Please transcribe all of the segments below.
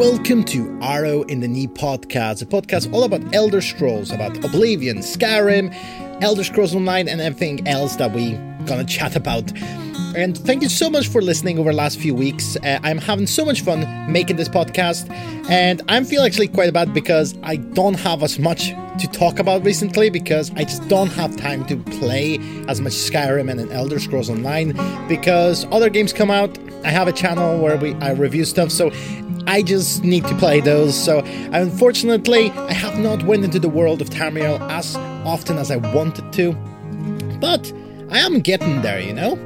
welcome to Arrow in the Knee podcast, a podcast all about Elder Scrolls, about Oblivion, Skyrim, Elder Scrolls Online, and everything else that we gonna chat about. And thank you so much for listening over the last few weeks. Uh, I'm having so much fun making this podcast, and I'm feeling actually quite bad because I don't have as much to talk about recently because I just don't have time to play as much Skyrim and Elder Scrolls Online because other games come out. I have a channel where we I review stuff, so I just need to play those. So unfortunately, I have not went into the world of Tamriel as often as I wanted to, but I am getting there, you know.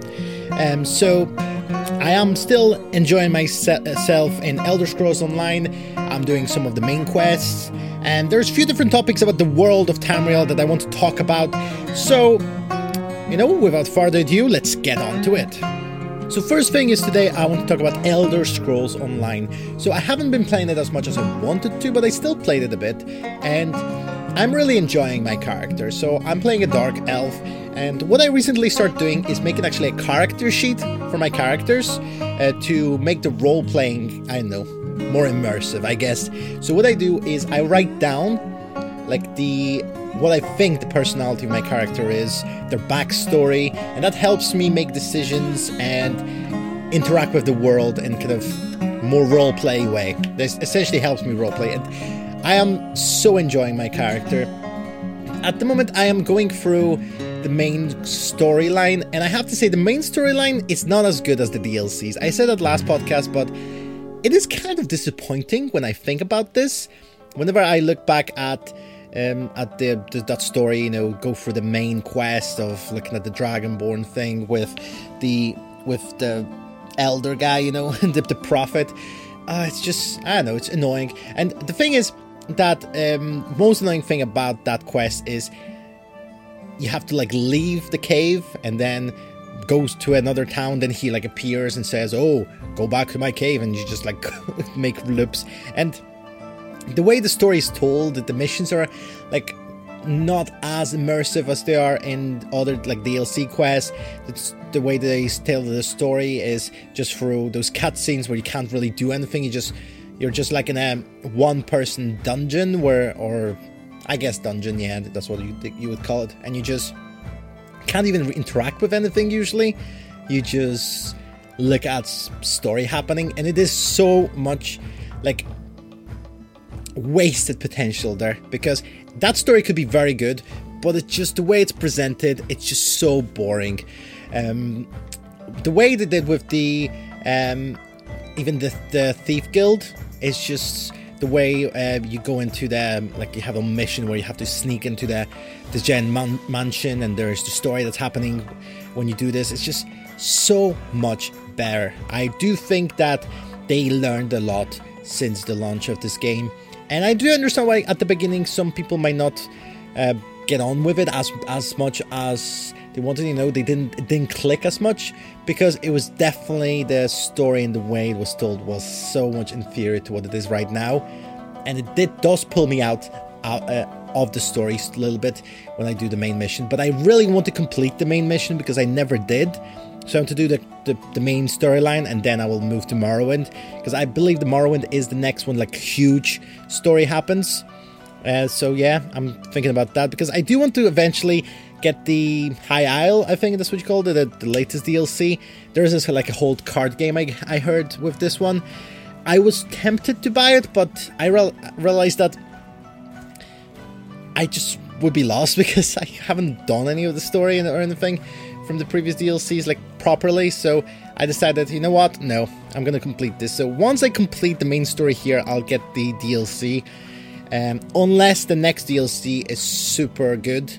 Um, so I am still enjoying myself in Elder Scrolls Online. I'm doing some of the main quests, and there's a few different topics about the world of Tamriel that I want to talk about. So, you know, without further ado, let's get on to it. So first thing is today I want to talk about Elder Scrolls Online. So I haven't been playing it as much as I wanted to, but I still played it a bit, and I'm really enjoying my character. So I'm playing a dark elf, and what I recently started doing is making actually a character sheet for my characters uh, to make the role playing, I don't know, more immersive, I guess. So what I do is I write down like the what I think the personality of my character is, their backstory, and that helps me make decisions and interact with the world in kind of more role play way. This essentially helps me role play, and I am so enjoying my character. At the moment, I am going through the main storyline, and I have to say, the main storyline is not as good as the DLCs. I said that last podcast, but it is kind of disappointing when I think about this. Whenever I look back at um, at the, the, that story, you know, go through the main quest of looking at the Dragonborn thing with the with the elder guy, you know, the, the prophet. Uh, it's just I don't know, it's annoying. And the thing is that um, most annoying thing about that quest is you have to like leave the cave and then goes to another town then he like appears and says oh go back to my cave and you just like make loops and the way the story is told, that the missions are like not as immersive as they are in other like DLC quests. It's the way they tell the story is just through those cutscenes where you can't really do anything. You just you're just like in a one person dungeon where or I guess dungeon, yeah, that's what you you would call it, and you just can't even interact with anything usually. You just look at story happening, and it is so much like wasted potential there because that story could be very good, but it's just the way it's presented, it's just so boring. Um, the way they did with the um, even the the thief guild is just the way uh, you go into the like you have a mission where you have to sneak into the the Gen man- mansion and there's the story that's happening when you do this. It's just so much better. I do think that they learned a lot since the launch of this game and I do understand why at the beginning some people might not uh, get on with it as as much as they wanted. You know, they didn't it didn't click as much because it was definitely the story and the way it was told was so much inferior to what it is right now, and it did does pull me out. out uh, of the story a little bit when I do the main mission, but I really want to complete the main mission because I never did. So I'm to do the, the, the main storyline and then I will move to Morrowind because I believe the Morrowind is the next one, like huge story happens. Uh, so yeah, I'm thinking about that because I do want to eventually get the High Isle. I think that's what you called it, the, the latest DLC. There's this like a whole card game I, I heard with this one. I was tempted to buy it, but I re- realized that I just would be lost because I haven't done any of the story or anything from the previous DLCs like properly. So I decided, you know what? No, I'm gonna complete this. So once I complete the main story here, I'll get the DLC. Um, unless the next DLC is super good,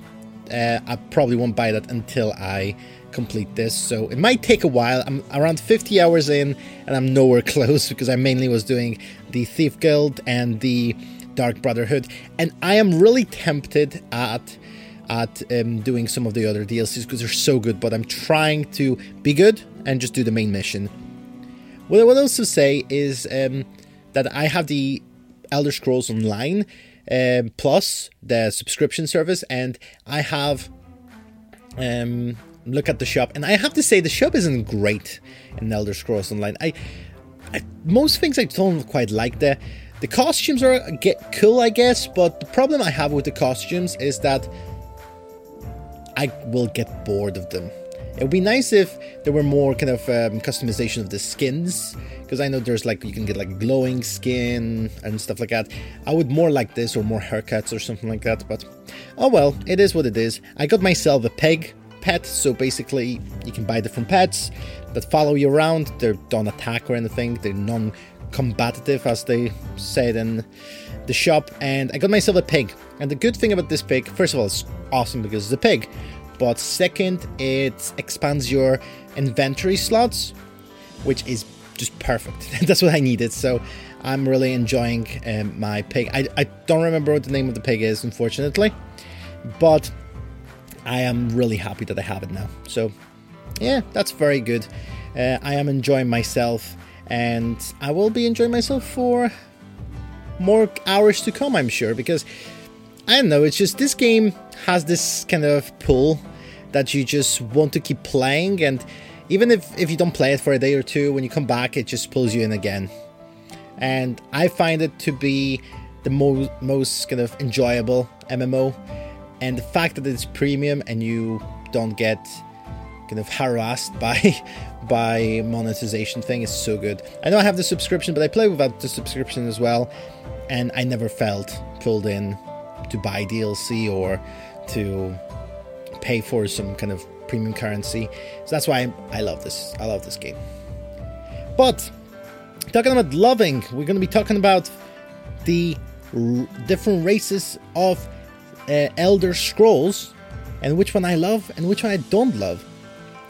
uh, I probably won't buy that until I complete this. So it might take a while. I'm around 50 hours in, and I'm nowhere close because I mainly was doing the Thief Guild and the Dark Brotherhood, and I am really tempted at at um, doing some of the other DLCs because they're so good, but I'm trying to be good and just do the main mission. What I would also say is um, that I have the Elder Scrolls Online um, Plus, the subscription service, and I have um, look at the shop, and I have to say the shop isn't great in Elder Scrolls Online. I I, most things I don't quite like. The the costumes are get cool, I guess, but the problem I have with the costumes is that I will get bored of them. It would be nice if there were more kind of um, customization of the skins, because I know there's like you can get like glowing skin and stuff like that. I would more like this or more haircuts or something like that. But oh well, it is what it is. I got myself a peg pet, so basically you can buy different pets that follow you around. They don't attack or anything. They're non-combative, as they said in the shop. And I got myself a pig. And the good thing about this pig, first of all, it's awesome because it's a pig but second, it expands your inventory slots, which is just perfect. That's what I needed. So I'm really enjoying um, my pig. I, I don't remember what the name of the pig is, unfortunately, but I am really happy that I have it now. So yeah, that's very good. Uh, I am enjoying myself, and I will be enjoying myself for more hours to come, I'm sure, because I don't know, it's just this game has this kind of pull that you just want to keep playing and even if, if you don't play it for a day or two, when you come back, it just pulls you in again. And I find it to be the most most kind of enjoyable MMO. And the fact that it's premium and you don't get kind of harassed by by monetization thing is so good. I know I have the subscription, but I play without the subscription as well, and I never felt pulled in to buy DLC or to pay for some kind of premium currency. So that's why I love this. I love this game. But talking about loving, we're going to be talking about the r- different races of uh, Elder Scrolls and which one I love and which one I don't love.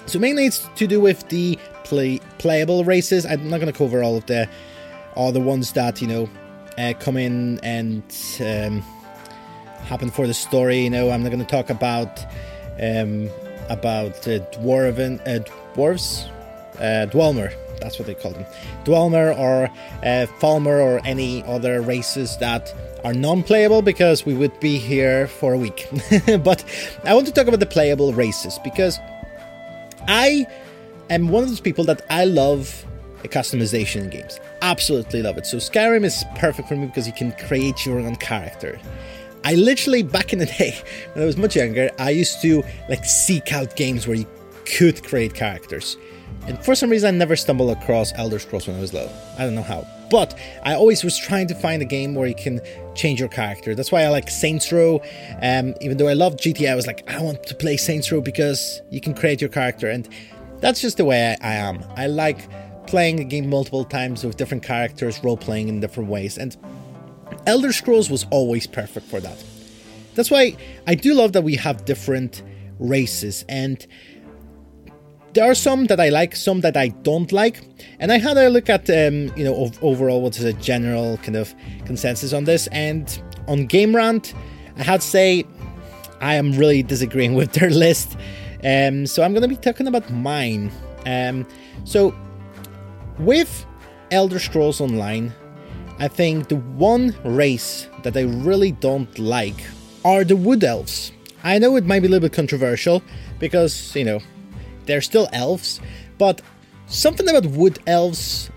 So mainly it's to do with the play playable races. I'm not going to cover all of the all the ones that you know uh, come in and um, happen for the story. You know, I'm not going to talk about um, about uh, dwarven uh, dwarves, uh. That's what they call them, Dwemer or uh, Falmer or any other races that are non-playable because we would be here for a week. but I want to talk about the playable races because I am one of those people that I love customization in games. Absolutely love it. So Skyrim is perfect for me because you can create your own character. I literally back in the day when I was much younger, I used to like seek out games where you could create characters. And for some reason, I never stumbled across Elder Scrolls when I was little. I don't know how. But I always was trying to find a game where you can change your character. That's why I like Saints Row. Um, even though I loved GTA, I was like, I want to play Saints Row because you can create your character. And that's just the way I, I am. I like playing a game multiple times with different characters, role playing in different ways. And Elder Scrolls was always perfect for that. That's why I do love that we have different races and there are some that I like, some that I don't like, and I had a look at um, you know overall what is a general kind of consensus on this. And on Game Rant, I had to say I am really disagreeing with their list. Um, so I'm going to be talking about mine. Um, so with Elder Scrolls Online, I think the one race that I really don't like are the Wood Elves. I know it might be a little bit controversial because, you know, they're still elves, but something about Wood Elves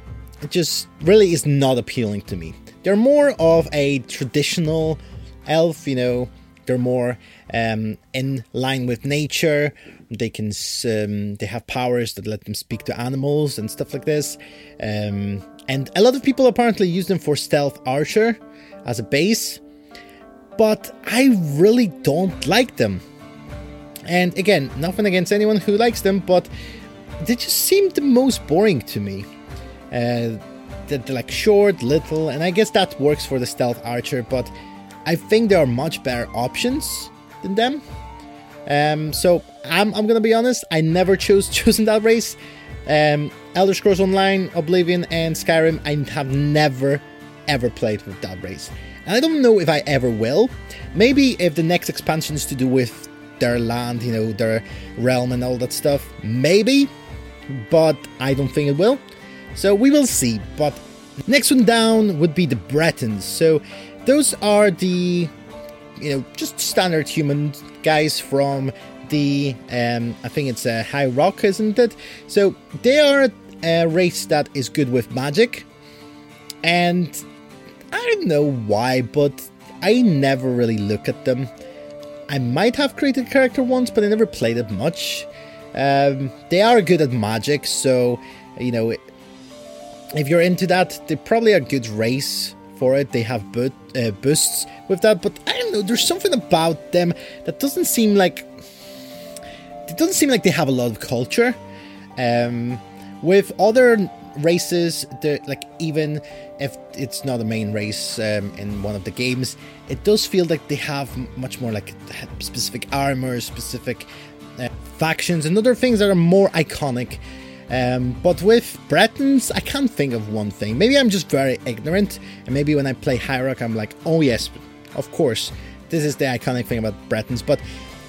just really is not appealing to me. They're more of a traditional elf, you know, they're more um, in line with nature. They can um, they have powers that let them speak to animals and stuff like this. Um, and a lot of people apparently use them for stealth archer as a base, but I really don't like them. And again, nothing against anyone who likes them, but they just seem the most boring to me. Uh, they're, like short, little, and I guess that works for the stealth archer, but I think there are much better options than them. Um, so I'm, I'm gonna be honest, I never chose choosing that race. Um, Elder Scrolls Online, Oblivion, and Skyrim, I have never ever played with that race. And I don't know if I ever will. Maybe if the next expansion is to do with their land, you know, their realm and all that stuff, maybe. But I don't think it will. So we will see. But next one down would be the Bretons. So those are the, you know, just standard human guys from the um, I think it's a High Rock, isn't it? So they are a race that is good with magic, and I don't know why, but I never really look at them. I might have created a character once, but I never played it much. Um, they are good at magic, so you know if you're into that, they probably are good race for it. They have boot, uh, boosts with that, but I don't know. There's something about them that doesn't seem like it doesn't seem like they have a lot of culture. Um, with other races, like even if it's not a main race um, in one of the games, it does feel like they have much more like specific armor, specific uh, factions, and other things that are more iconic. Um, but with Bretons, I can't think of one thing. Maybe I'm just very ignorant, and maybe when I play High Rock, I'm like, oh yes, of course, this is the iconic thing about Bretons. But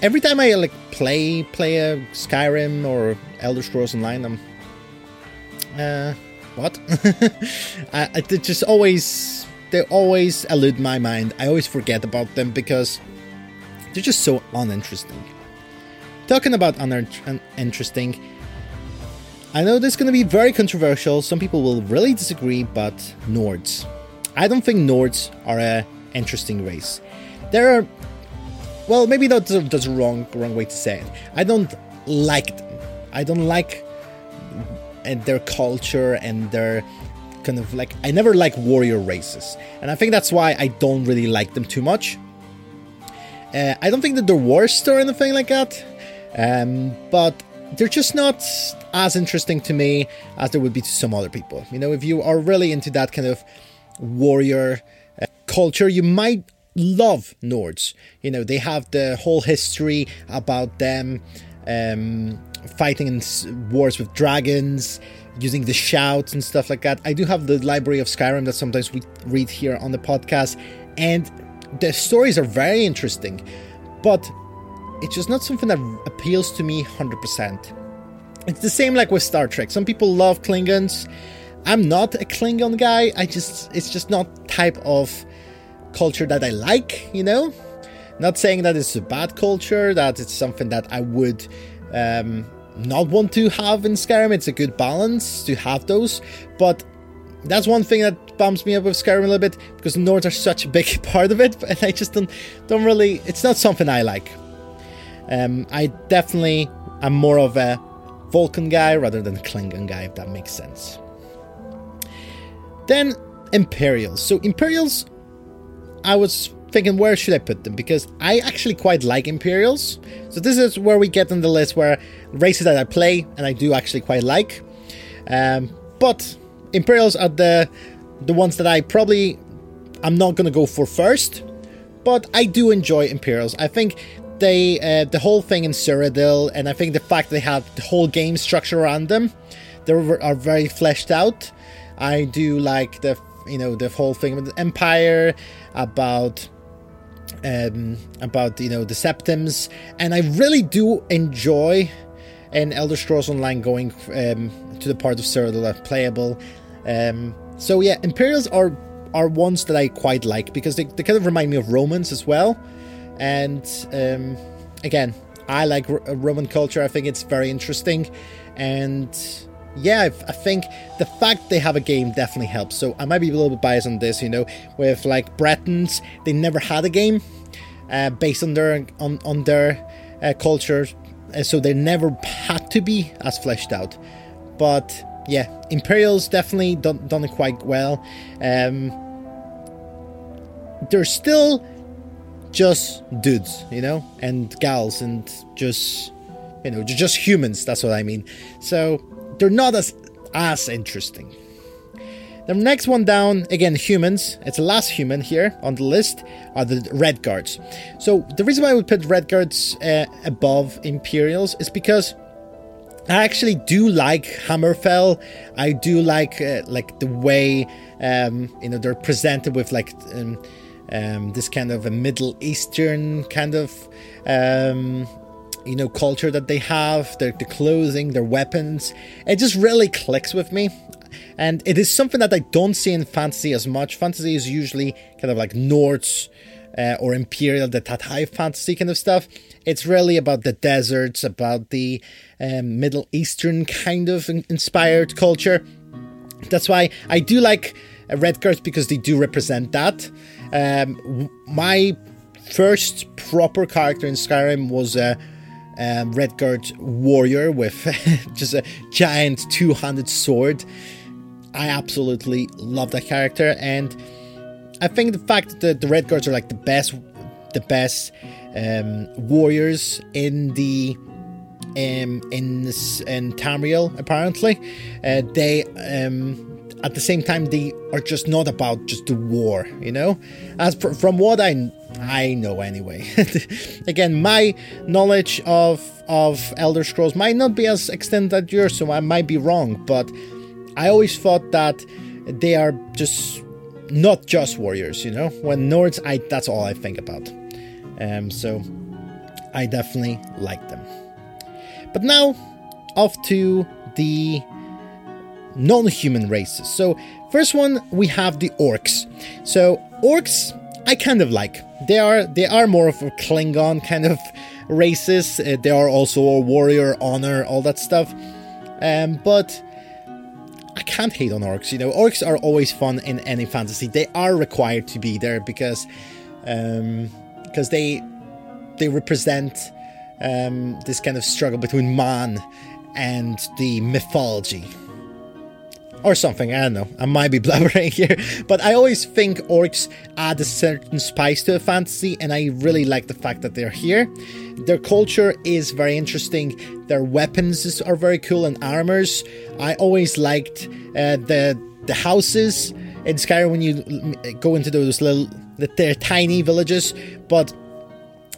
every time I like play play a Skyrim or Elder Scrolls Online, I'm uh, what? I, I just always they always elude my mind. I always forget about them because they're just so uninteresting. Talking about uninteresting, I know this is going to be very controversial. Some people will really disagree, but Nords. I don't think Nords are a interesting race. There are, well, maybe that's, that's a wrong wrong way to say it. I don't like them. I don't like and their culture and their kind of like I never like warrior races, and I think that's why I don't really like them too much. Uh, I don't think that they're worst or anything like that, um, but they're just not as interesting to me as they would be to some other people. You know, if you are really into that kind of warrior uh, culture, you might love Nords. You know, they have the whole history about them um, fighting in wars with dragons, using the shouts and stuff like that. I do have the library of Skyrim that sometimes we read here on the podcast, and the stories are very interesting, but it's just not something that appeals to me 100%. It's the same like with Star Trek. Some people love Klingons. I'm not a Klingon guy. I just it's just not type of culture that I like, you know? Not saying that it's a bad culture, that it's something that I would um, not want to have in Skyrim. It's a good balance to have those, but that's one thing that bumps me up with Skyrim a little bit because Nords are such a big part of it, and I just don't don't really. It's not something I like. Um, I definitely am more of a Vulcan guy rather than Klingon guy, if that makes sense. Then Imperials. So Imperials, I was thinking where should I put them because I actually quite like Imperials. So this is where we get on the list where races that I play and I do actually quite like. Um, but Imperials are the the ones that I probably I'm not gonna go for first, but I do enjoy Imperials. I think they uh, the whole thing in Cyrodiil, and I think the fact they have the whole game structure around them, they are very fleshed out. I do like the you know the whole thing with the Empire about um, about you know the septims, and I really do enjoy in Elder Scrolls Online going um, to the part of Cyrodiil playable. Um, so yeah, Imperials are are ones that I quite like because they, they kind of remind me of Romans as well, and um, again, I like R- Roman culture. I think it's very interesting, and yeah, I think the fact they have a game definitely helps. So I might be a little bit biased on this, you know, with like Bretons, they never had a game uh, based on their on on their uh, culture, uh, so they never had to be as fleshed out. But yeah, Imperials definitely done done it quite well. Um, they're still just dudes, you know, and gals, and just you know, just humans. That's what I mean. So they're not as as interesting. The next one down, again, humans. It's the last human here on the list are the Redguards. So the reason why we put Redguards uh, above Imperials is because I actually do like Hammerfell. I do like uh, like the way um, you know they're presented with like um, um, this kind of a Middle Eastern kind of um, you know culture that they have their, the clothing their weapons it just really clicks with me and it is something that I don't see in fantasy as much. Fantasy is usually kind of like Norse uh, or Imperial, the that high fantasy kind of stuff. It's really about the deserts, about the um, Middle Eastern kind of inspired culture. That's why I do like uh, Redguards because they do represent that. Um, my first proper character in Skyrim was a um, Redguard warrior with just a giant two handed sword. I absolutely love that character, and I think the fact that the Redguards are like the best, the best um, warriors in the um, in in Tamriel apparently, uh, they um, at the same time they are just not about just the war you know as from what i i know anyway again my knowledge of of elder scrolls might not be as extended as yours so i might be wrong but i always thought that they are just not just warriors you know when nords i that's all i think about um so i definitely like them but now off to the non-human races. So first one we have the orcs. So orcs I kind of like. They are they are more of a Klingon kind of races. Uh, they are also a warrior, honor, all that stuff. Um, but I can't hate on orcs. You know, orcs are always fun in any fantasy. They are required to be there because um, because they they represent um, this kind of struggle between man and the mythology or something. I don't know. I might be blabbering here, but I always think orcs add a certain spice to a fantasy, and I really like the fact that they're here. Their culture is very interesting. Their weapons are very cool and armors. I always liked uh, the the houses in Skyrim when you go into those little, they're tiny villages, but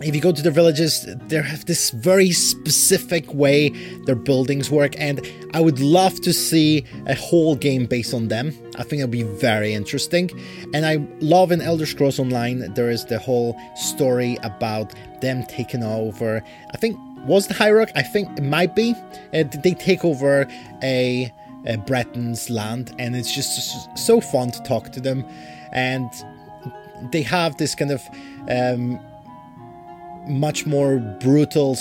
if you go to the villages, they have this very specific way their buildings work, and I would love to see a whole game based on them. I think it'll be very interesting. And I love in Elder Scrolls Online, there is the whole story about them taking over. I think was the Rock? I think it might be. Uh, they take over a, a Breton's land, and it's just so fun to talk to them. And they have this kind of um, much more brutal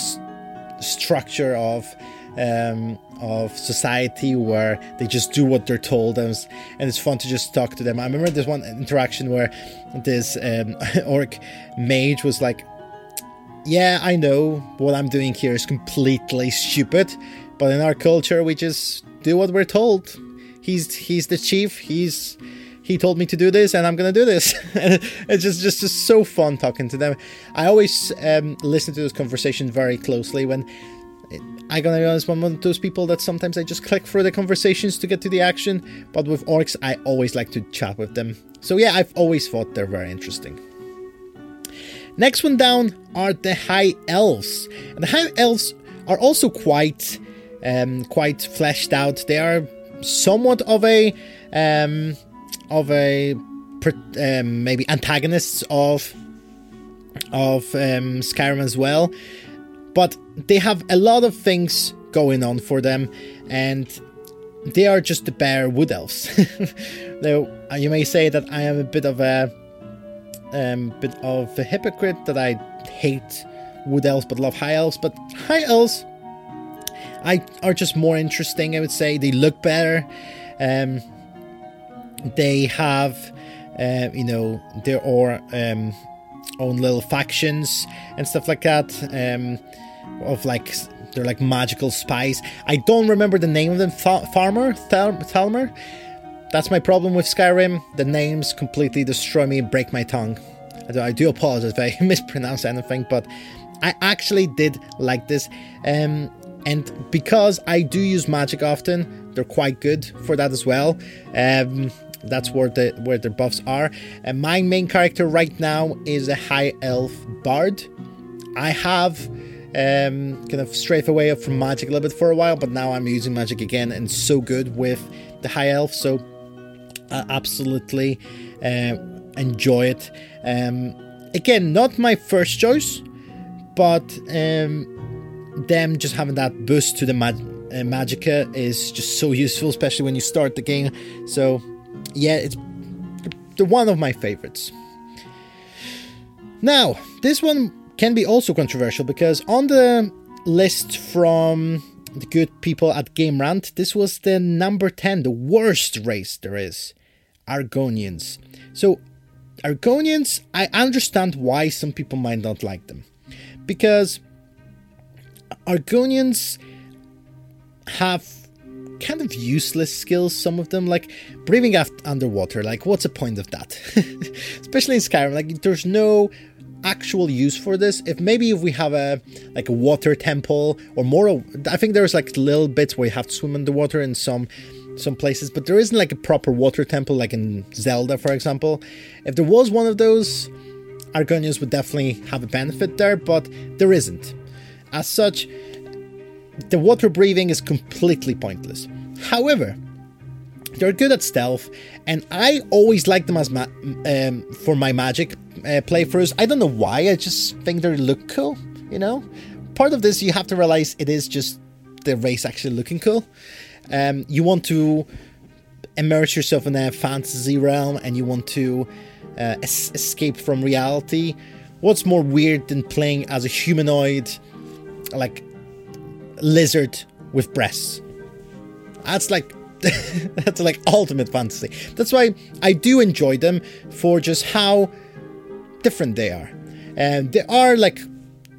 structure of um, of society where they just do what they're told and it's, and it's fun to just talk to them. I remember this one interaction where this um, orc mage was like, "Yeah, I know what I'm doing here is completely stupid, but in our culture we just do what we're told. He's he's the chief. He's he told me to do this and I'm gonna do this. it's just, just just so fun talking to them. I always um, listen to those conversations very closely when I gotta be honest, I'm one of those people that sometimes I just click through the conversations to get to the action. But with orcs, I always like to chat with them. So yeah, I've always thought they're very interesting. Next one down are the high elves, and the high elves are also quite, um, quite fleshed out. They are somewhat of a um, of a um, maybe antagonists of of um, Skyrim as well, but they have a lot of things going on for them, and they are just the bare wood elves. now you may say that I am a bit of a um, bit of a hypocrite that I hate wood elves but love high elves, but high elves I are just more interesting. I would say they look better. Um, they have, uh, you know, their um, own little factions and stuff like that. Um, of like they're like magical spies. I don't remember the name of them. Th- Farmer, Thal-. That's my problem with Skyrim. The names completely destroy me, and break my tongue. I do, I do apologize if I mispronounce anything, but I actually did like this. Um, and because I do use magic often, they're quite good for that as well. Um, that's where the where their buffs are. And my main character right now is a high elf bard. I have um, kind of strayed away from magic a little bit for a while, but now I'm using magic again and so good with the high elf. So I absolutely uh, enjoy it. Um, again, not my first choice, but um, them just having that boost to the mag- uh, Magicka is just so useful, especially when you start the game. So, yeah, it's one of my favorites. Now, this one can be also controversial because on the list from the good people at Game Rant, this was the number 10, the worst race there is Argonians. So, Argonians, I understand why some people might not like them. Because Argonians have kind of useless skills, some of them, like breathing underwater. Like, what's the point of that? Especially in Skyrim, like, there's no actual use for this if maybe if we have a like a water temple or more i think there's like little bits where you have to swim underwater in some some places but there isn't like a proper water temple like in zelda for example if there was one of those argonians would definitely have a benefit there but there isn't as such the water breathing is completely pointless. However, they're good at stealth, and I always like them as ma- um, for my magic uh, playthroughs. I don't know why. I just think they look cool. You know, part of this you have to realize it is just the race actually looking cool. Um, you want to immerse yourself in a fantasy realm, and you want to uh, es- escape from reality. What's more weird than playing as a humanoid, like lizard with breasts. That's like that's like ultimate fantasy. That's why I do enjoy them for just how different they are. And there are like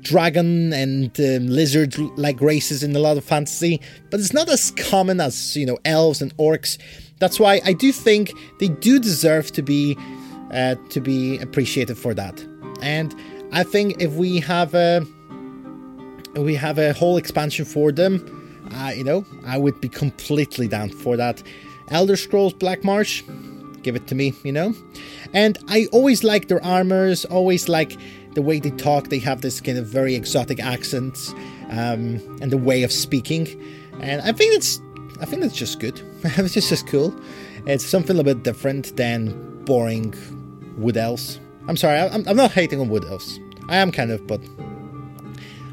dragon and um, lizard like races in a lot of fantasy, but it's not as common as you know elves and orcs. That's why I do think they do deserve to be uh, to be appreciated for that. And I think if we have a we have a whole expansion for them. Uh, you know, I would be completely down for that. Elder Scrolls Black Marsh, give it to me, you know? And I always like their armors, always like the way they talk. They have this kind of very exotic accents um, and the way of speaking. And I think it's I think it's just good. it's just, just cool. It's something a bit different than boring wood elves. I'm sorry, I'm, I'm not hating on wood elves. I am kind of, but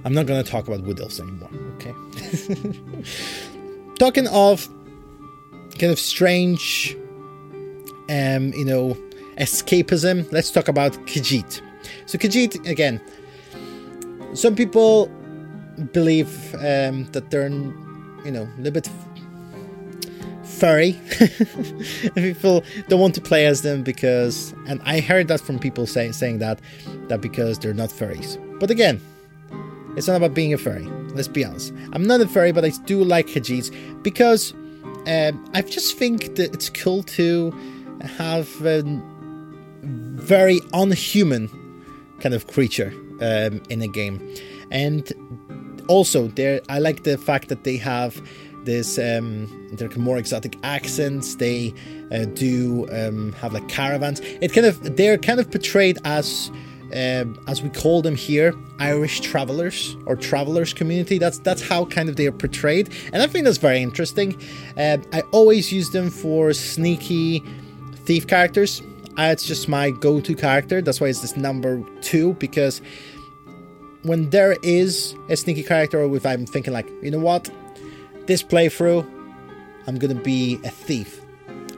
I'm not to talk about Wood Elves anymore, okay? Talking of kind of strange, um, you know, escapism, let's talk about Khajiit. So, Khajiit, again, some people believe um, that they're, you know, a little bit furry. people don't want to play as them because, and I heard that from people say, saying that, that because they're not furries. But again, it's not about being a furry. Let's be honest. I'm not a furry, but I do like Khajiits because um, I just think that it's cool to have a very unhuman kind of creature um, in a game, and also there I like the fact that they have this um, they're more exotic accents. They uh, do um, have like caravans. It kind of they're kind of portrayed as um, as we call them here, Irish travelers or travelers community. That's that's how kind of they are portrayed, and I think that's very interesting. Uh, I always use them for sneaky thief characters. Uh, it's just my go-to character. That's why it's this number two because when there is a sneaky character, or if I'm thinking like, you know what, this playthrough, I'm gonna be a thief.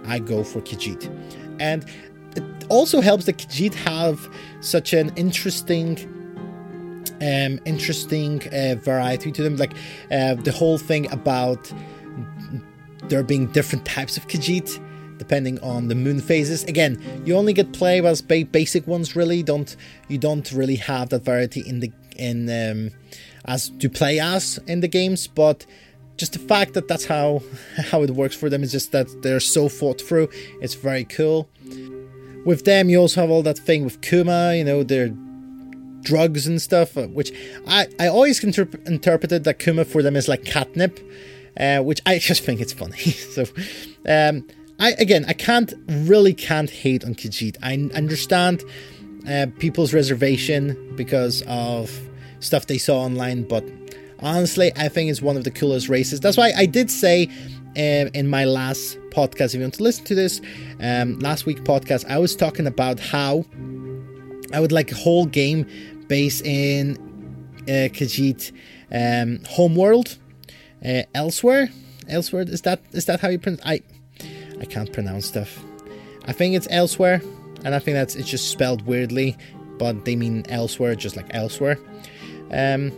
I go for Khajiit, and it also helps that Khajiit have such an interesting um, interesting uh, variety to them. Like uh, the whole thing about there being different types of Khajiit depending on the moon phases. Again, you only get play as ba- basic ones. Really, don't you don't really have that variety in the in um, as to play as in the games, but just the fact that that's how how it works for them is just that they're so thought through. It's very cool with them, you also have all that thing with Skooma, you know, their drugs and stuff, uh, which I, I always interp- interpreted that Skooma for them is like catnip, uh, which I just think it's funny. so, um, I again, I can't really can't hate on Khajiit. I understand uh, people's reservation because of stuff they saw online, but honestly, I think it's one of the coolest races. That's why I did say uh, in my last podcast, if you want to listen to this, um, last week podcast, I was talking about how I would like a whole game based in uh, Khajiit um, homeworld. uh, Elsweyr. Elsweyr is that is that how you pronounce? I I can't pronounce stuff. I think it's Elsweyr, and I think that's it's just spelled weirdly, but they mean elsewhere, just like elsewhere. Um,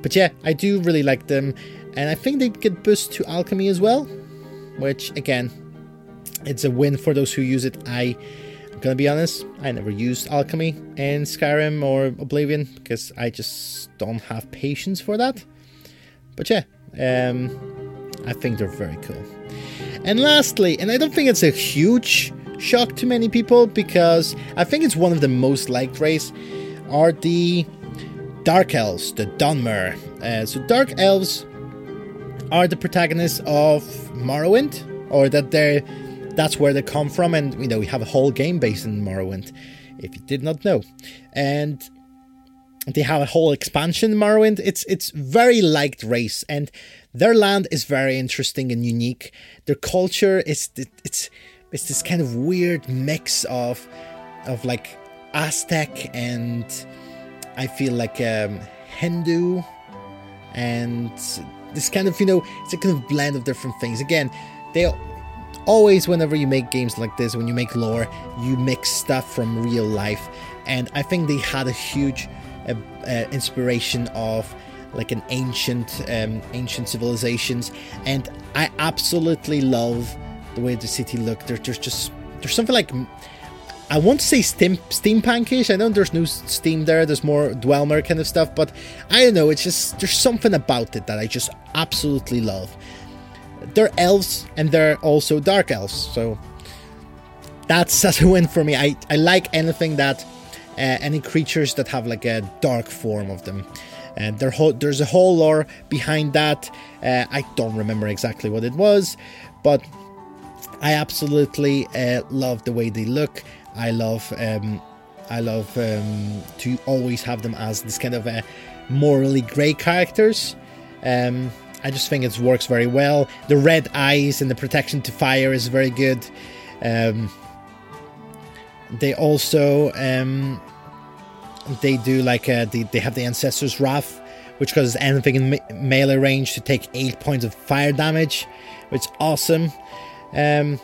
but yeah, I do really like them, and I think they get boost to alchemy as well, which again, it's a win for those who use it. I gonna be honest, I never used alchemy in Skyrim or Oblivion because I just don't have patience for that. But yeah, um, I think they're very cool. And lastly, and I don't think it's a huge shock to many people because I think it's one of the most liked race, are the Dark Elves, the Dunmer. Uh, so Dark Elves are the protagonists of Morrowind, or that they're that's where they come from, and you know we have a whole game based in Morrowind, if you did not know, and they have a whole expansion in Morrowind. It's it's very liked race, and their land is very interesting and unique. Their culture is it's it's this kind of weird mix of of like Aztec and I feel like um, Hindu and this kind of you know it's a kind of blend of different things. Again, they always whenever you make games like this when you make lore you mix stuff from real life. And i think they had a huge uh, uh, inspiration of like an ancient um, ancient civilizations. And i absolutely love the way the city looked. There, there's just there's something like I want to say steam steampunkish. I know there's no steam there. There's more Dwemer kind of stuff, but I don't know. It's just there's something about it that I just absolutely love they're elves and they're also dark elves. So that's, that's a win for me. I, I like anything that uh, any creatures that have like a dark form of them. And there ho- there's a whole lore behind that. Uh, I don't remember exactly what it was, but I absolutely uh, love the way they look. I love um, I love um, to always have them as this kind of a morally grey characters. Um, I just think it works very well. The red eyes and the protection to fire is very good. Um, they also um, they do like uh, they, they have the ancestors wrath, which causes anything in me- melee range to take eight points of fire damage, which is awesome. Um,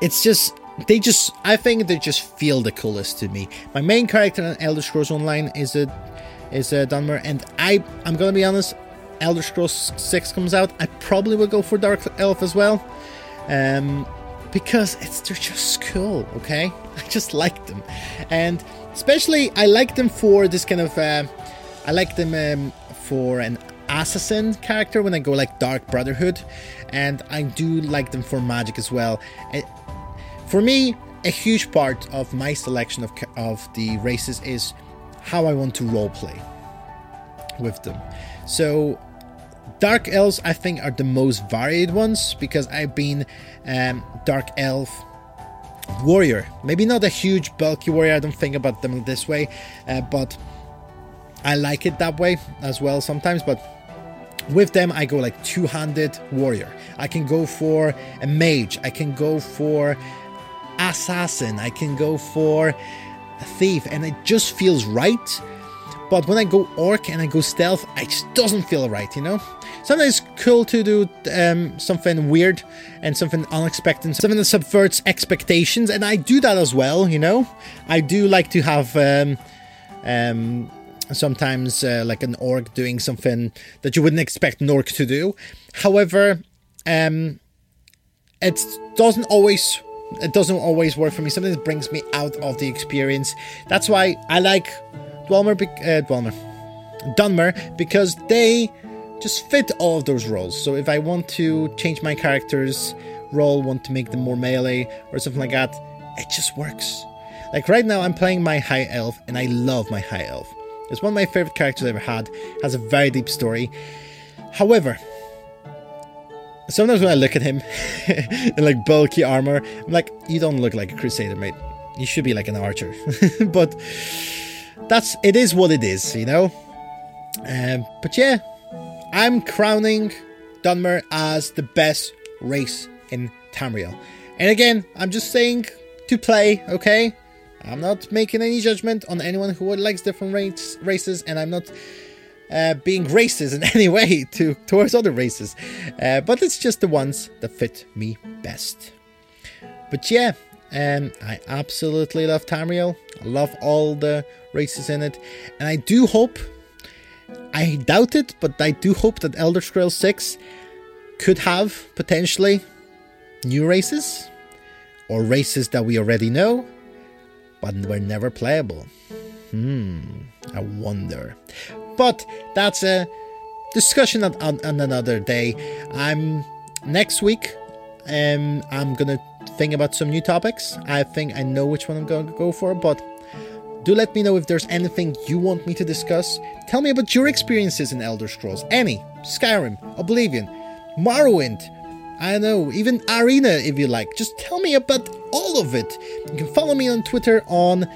it's just they just I think they just feel the coolest to me. My main character in Elder Scrolls Online is a is a Dunmer, and I I'm gonna be honest, Elder Scrolls 6 comes out, I probably will go for Dark Elf as well. Um, because it's they're just cool, okay? I just like them. And especially I like them for this kind of uh, I like them um, for an assassin character when I go like Dark Brotherhood, and I do like them for magic as well. For me, a huge part of my selection of of the races is how I want to roleplay with them. So Dark Elves, I think, are the most varied ones because I've been um, Dark Elf warrior. Maybe not a huge bulky warrior. I don't think about them this way, uh, but I like it that way as well sometimes. But with them, I go like two-handed warrior. I can go for a mage. I can go for assassin. I can go for a thief, and it just feels right. But when I go orc and I go stealth, it just doesn't feel right, you know? sometimes it's cool to do um, something weird and something unexpected, something that subverts expectations, and I do that as well. You know, I do like to have um, um, sometimes uh, like an orc doing something that you wouldn't expect an orc to do. However, um, it doesn't always it doesn't always work for me. Something that brings me out of the experience. That's why I like Dwemer, uh, Dwemer, Dunmer because they just fit all of those roles. So if I want to change my character's role, want to make them more melee or something like that, it just works. Like right now, I'm playing my high elf, and I love my high elf. It's one of my favorite characters I've ever had. Has a very deep story. However, sometimes when I look at him in like bulky armor, I'm like, you don't look like a crusader, mate. You should be like an archer. but that's it is what it is, you know. Um, but yeah, I'm crowning Dunmer as the best race in Tamriel. And again, I'm just saying to play, okay? I'm not making any judgment on anyone who likes different race, races, and I'm not uh, being racist in any way to towards other races, uh, but it's just the ones that fit me best. But yeah, um, I absolutely love Tamriel. I love all the races in it, and I do hope. I doubt it, but I do hope that Elder Scrolls 6 could have potentially new races or races that we already know but were never playable. Hmm, I wonder. But that's a discussion on, on, on another day. I'm next week. Um, I'm gonna think about some new topics. I think I know which one I'm going to go for, but do let me know if there's anything you want me to discuss. Tell me about your experiences in Elder Scrolls. Any, Skyrim, Oblivion, Morrowind, I know, even Arena if you like. Just tell me about all of it. You can follow me on Twitter on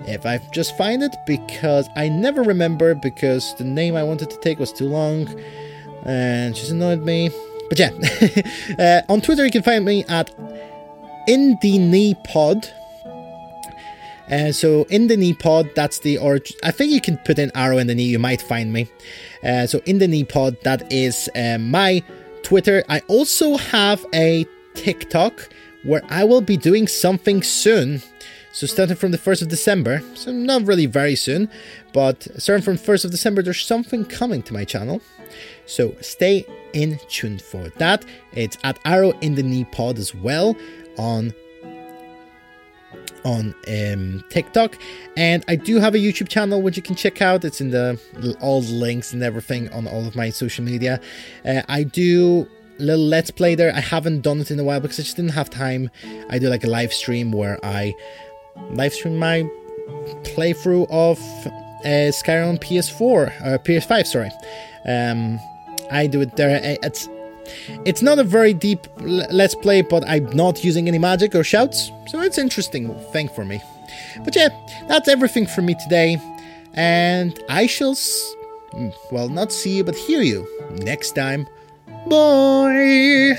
if I just find it because I never remember because the name I wanted to take was too long and she's annoyed me. But yeah, uh, on Twitter you can find me at in the knee pod. Uh, so in the knee pod, that's the or I think you can put an arrow in the knee, you might find me. Uh, so in the knee pod, that is uh, my Twitter. I also have a TikTok where I will be doing something soon. So starting from the 1st of December, so not really very soon, but starting from 1st of December, there's something coming to my channel. So stay in tune for that. It's at Arrow in the Knee Pod as well on on um, TikTok, and I do have a YouTube channel which you can check out. It's in the all the links and everything on all of my social media. Uh, I do little let's play there. I haven't done it in a while because I just didn't have time. I do like a live stream where I live stream my playthrough of uh, Skyrim on PS4 or uh, PS5. Sorry, um, I do it there. It's it's not a very deep let's play, but I'm not using any magic or shouts, so it's interesting thing for me. But yeah, that's everything for me today, and I shall, s- well, not see you, but hear you next time. Bye!